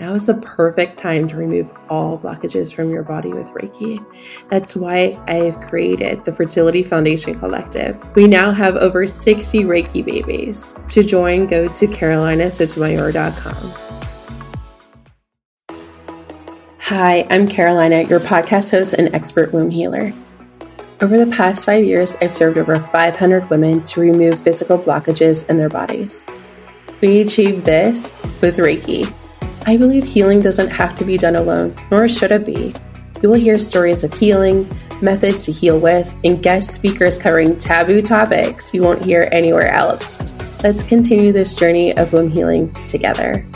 Now is the perfect time to remove all blockages from your body with Reiki. That's why I have created the Fertility Foundation Collective. We now have over 60 Reiki babies. To join, go to carolinasotomayor.com. Hi, I'm Carolina, your podcast host and expert womb healer. Over the past five years, I've served over 500 women to remove physical blockages in their bodies. We achieve this with Reiki I believe healing doesn't have to be done alone, nor should it be. You will hear stories of healing, methods to heal with, and guest speakers covering taboo topics you won't hear anywhere else. Let's continue this journey of womb healing together.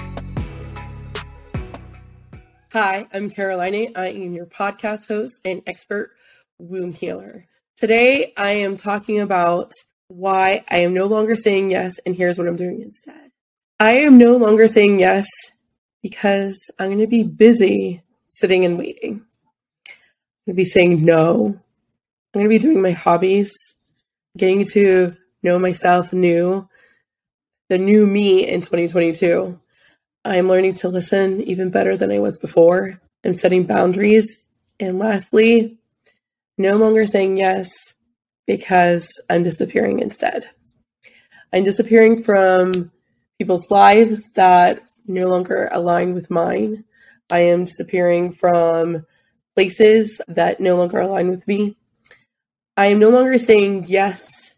Hi, I'm Carolina. I am your podcast host and expert womb healer. Today, I am talking about why I am no longer saying yes, and here's what I'm doing instead. I am no longer saying yes because I'm going to be busy sitting and waiting. I'm going to be saying no. I'm going to be doing my hobbies, getting to know myself new, the new me in 2022. I'm learning to listen even better than I was before. I'm setting boundaries. And lastly, no longer saying yes because I'm disappearing instead. I'm disappearing from people's lives that no longer align with mine. I am disappearing from places that no longer align with me. I am no longer saying yes,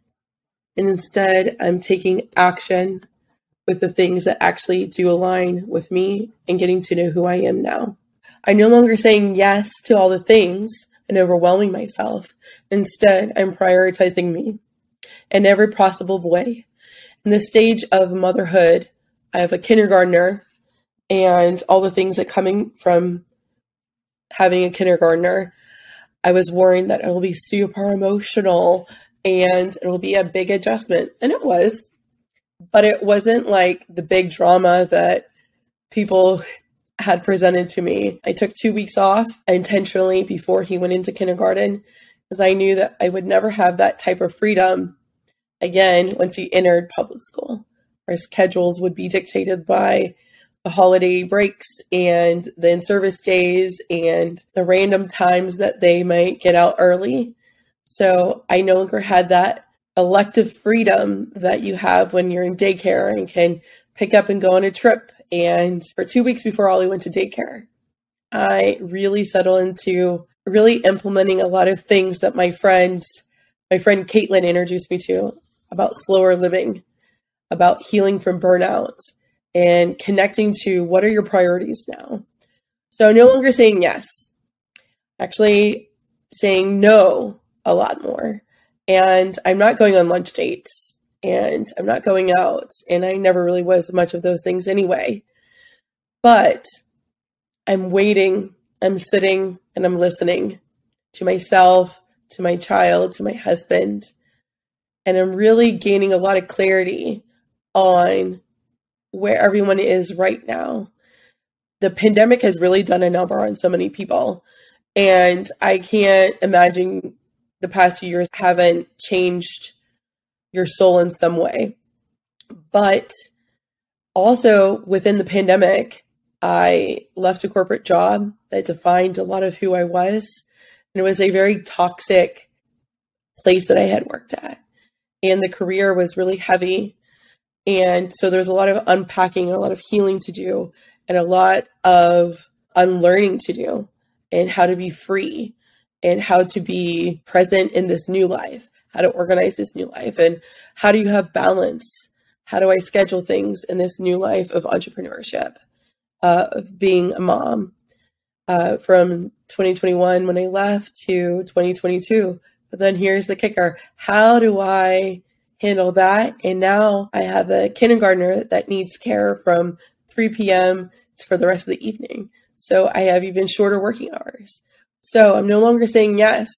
and instead I'm taking action with the things that actually do align with me and getting to know who I am now. I'm no longer saying yes to all the things and overwhelming myself. Instead, I'm prioritizing me in every possible way. In the stage of motherhood, I have a kindergartner and all the things that coming from having a kindergartner. I was worried that it will be super emotional and it will be a big adjustment. And it was, but it wasn't like the big drama that people had presented to me. I took two weeks off intentionally before he went into kindergarten because I knew that I would never have that type of freedom again once he entered public school our schedules would be dictated by the holiday breaks and the in service days and the random times that they might get out early. So I no longer had that elective freedom that you have when you're in daycare and can pick up and go on a trip. And for two weeks before Ollie went to daycare, I really settled into really implementing a lot of things that my friends, my friend Caitlin introduced me to about slower living about healing from burnout and connecting to what are your priorities now. So, no longer saying yes, actually saying no a lot more. And I'm not going on lunch dates and I'm not going out. And I never really was much of those things anyway. But I'm waiting, I'm sitting, and I'm listening to myself, to my child, to my husband. And I'm really gaining a lot of clarity on where everyone is right now. The pandemic has really done a number on so many people. And I can't imagine the past few years haven't changed your soul in some way. But also within the pandemic, I left a corporate job that defined a lot of who I was. And it was a very toxic place that I had worked at. And the career was really heavy and so there's a lot of unpacking and a lot of healing to do and a lot of unlearning to do and how to be free and how to be present in this new life, how to organize this new life, and how do you have balance? How do I schedule things in this new life of entrepreneurship, uh, of being a mom? Uh, from 2021 when I left to 2022. But then here's the kicker how do I handle that. And now I have a kindergartner that needs care from 3 p.m. for the rest of the evening. So I have even shorter working hours. So I'm no longer saying yes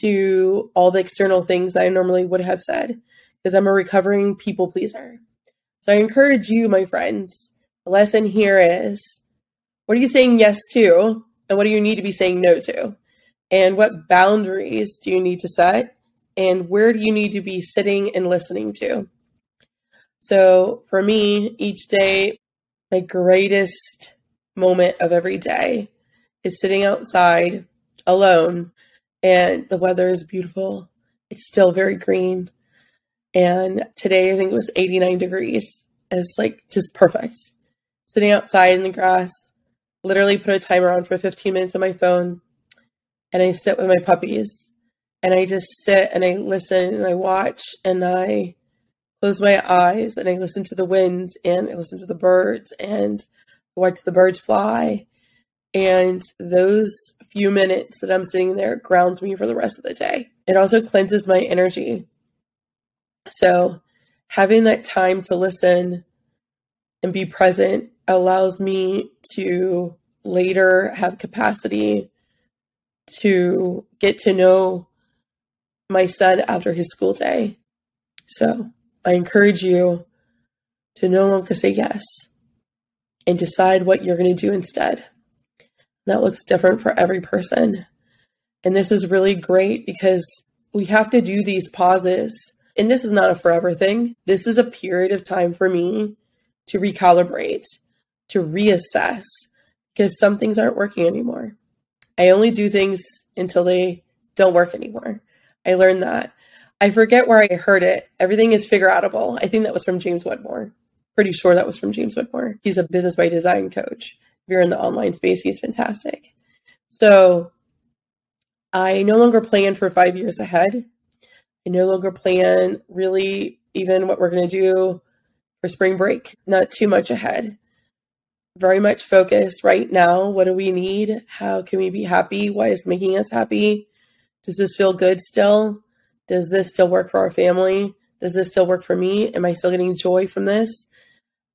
to all the external things that I normally would have said because I'm a recovering people pleaser. So I encourage you, my friends, the lesson here is what are you saying yes to? And what do you need to be saying no to? And what boundaries do you need to set? And where do you need to be sitting and listening to? So for me, each day, my greatest moment of every day is sitting outside alone and the weather is beautiful. It's still very green. And today I think it was 89 degrees. It's like just perfect. Sitting outside in the grass, literally put a timer on for 15 minutes on my phone, and I sit with my puppies. And I just sit and I listen and I watch and I close my eyes and I listen to the wind and I listen to the birds and watch the birds fly. And those few minutes that I'm sitting there grounds me for the rest of the day. It also cleanses my energy. So, having that time to listen and be present allows me to later have capacity to get to know my son after his school day. So, I encourage you to no longer say yes and decide what you're going to do instead. That looks different for every person. And this is really great because we have to do these pauses. And this is not a forever thing. This is a period of time for me to recalibrate, to reassess, because some things aren't working anymore. I only do things until they don't work anymore. I learned that. I forget where I heard it. Everything is figure outable. I think that was from James Wedmore. Pretty sure that was from James Wedmore. He's a business by design coach. If you're in the online space, he's fantastic. So I no longer plan for five years ahead. I no longer plan really even what we're going to do for spring break, not too much ahead. Very much focused right now. What do we need? How can we be happy? What is making us happy? Does this feel good still? Does this still work for our family? Does this still work for me? Am I still getting joy from this?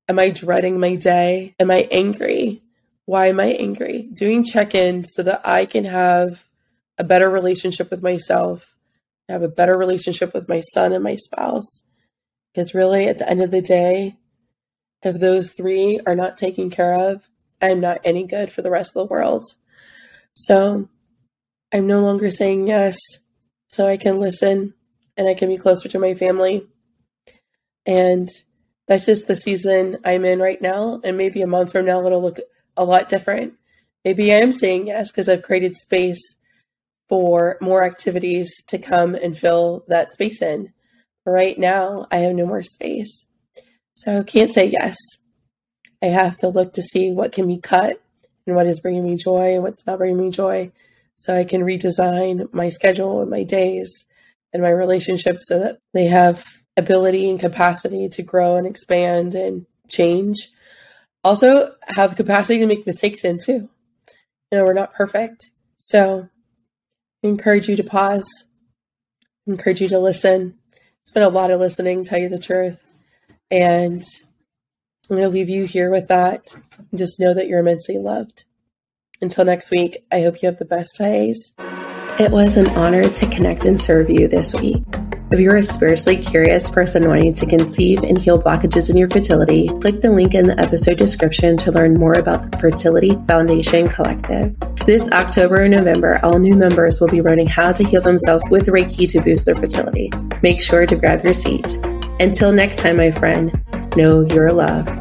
Am I dreading my day? Am I angry? Why am I angry? Doing check ins so that I can have a better relationship with myself, have a better relationship with my son and my spouse. Because really, at the end of the day, if those three are not taken care of, I'm not any good for the rest of the world. So I'm no longer saying yes so I can listen and I can be closer to my family. And that's just the season I'm in right now. And maybe a month from now, it'll look a lot different. Maybe I am saying yes because I've created space for more activities to come and fill that space in. Right now, I have no more space. So I can't say yes. I have to look to see what can be cut and what is bringing me joy and what's not bringing me joy so I can redesign my schedule and my days and my relationships so that they have ability and capacity to grow and expand and change. Also, have capacity to make mistakes in too. You know, we're not perfect. So, I encourage you to pause, I encourage you to listen. It's been a lot of listening, tell you the truth. And I'm going to leave you here with that. Just know that you're immensely loved. Until next week, I hope you have the best days. It was an honor to connect and serve you this week. If you're a spiritually curious person wanting to conceive and heal blockages in your fertility, click the link in the episode description to learn more about the Fertility Foundation Collective. This October and November, all new members will be learning how to heal themselves with Reiki to boost their fertility. Make sure to grab your seat. Until next time, my friend, know you're loved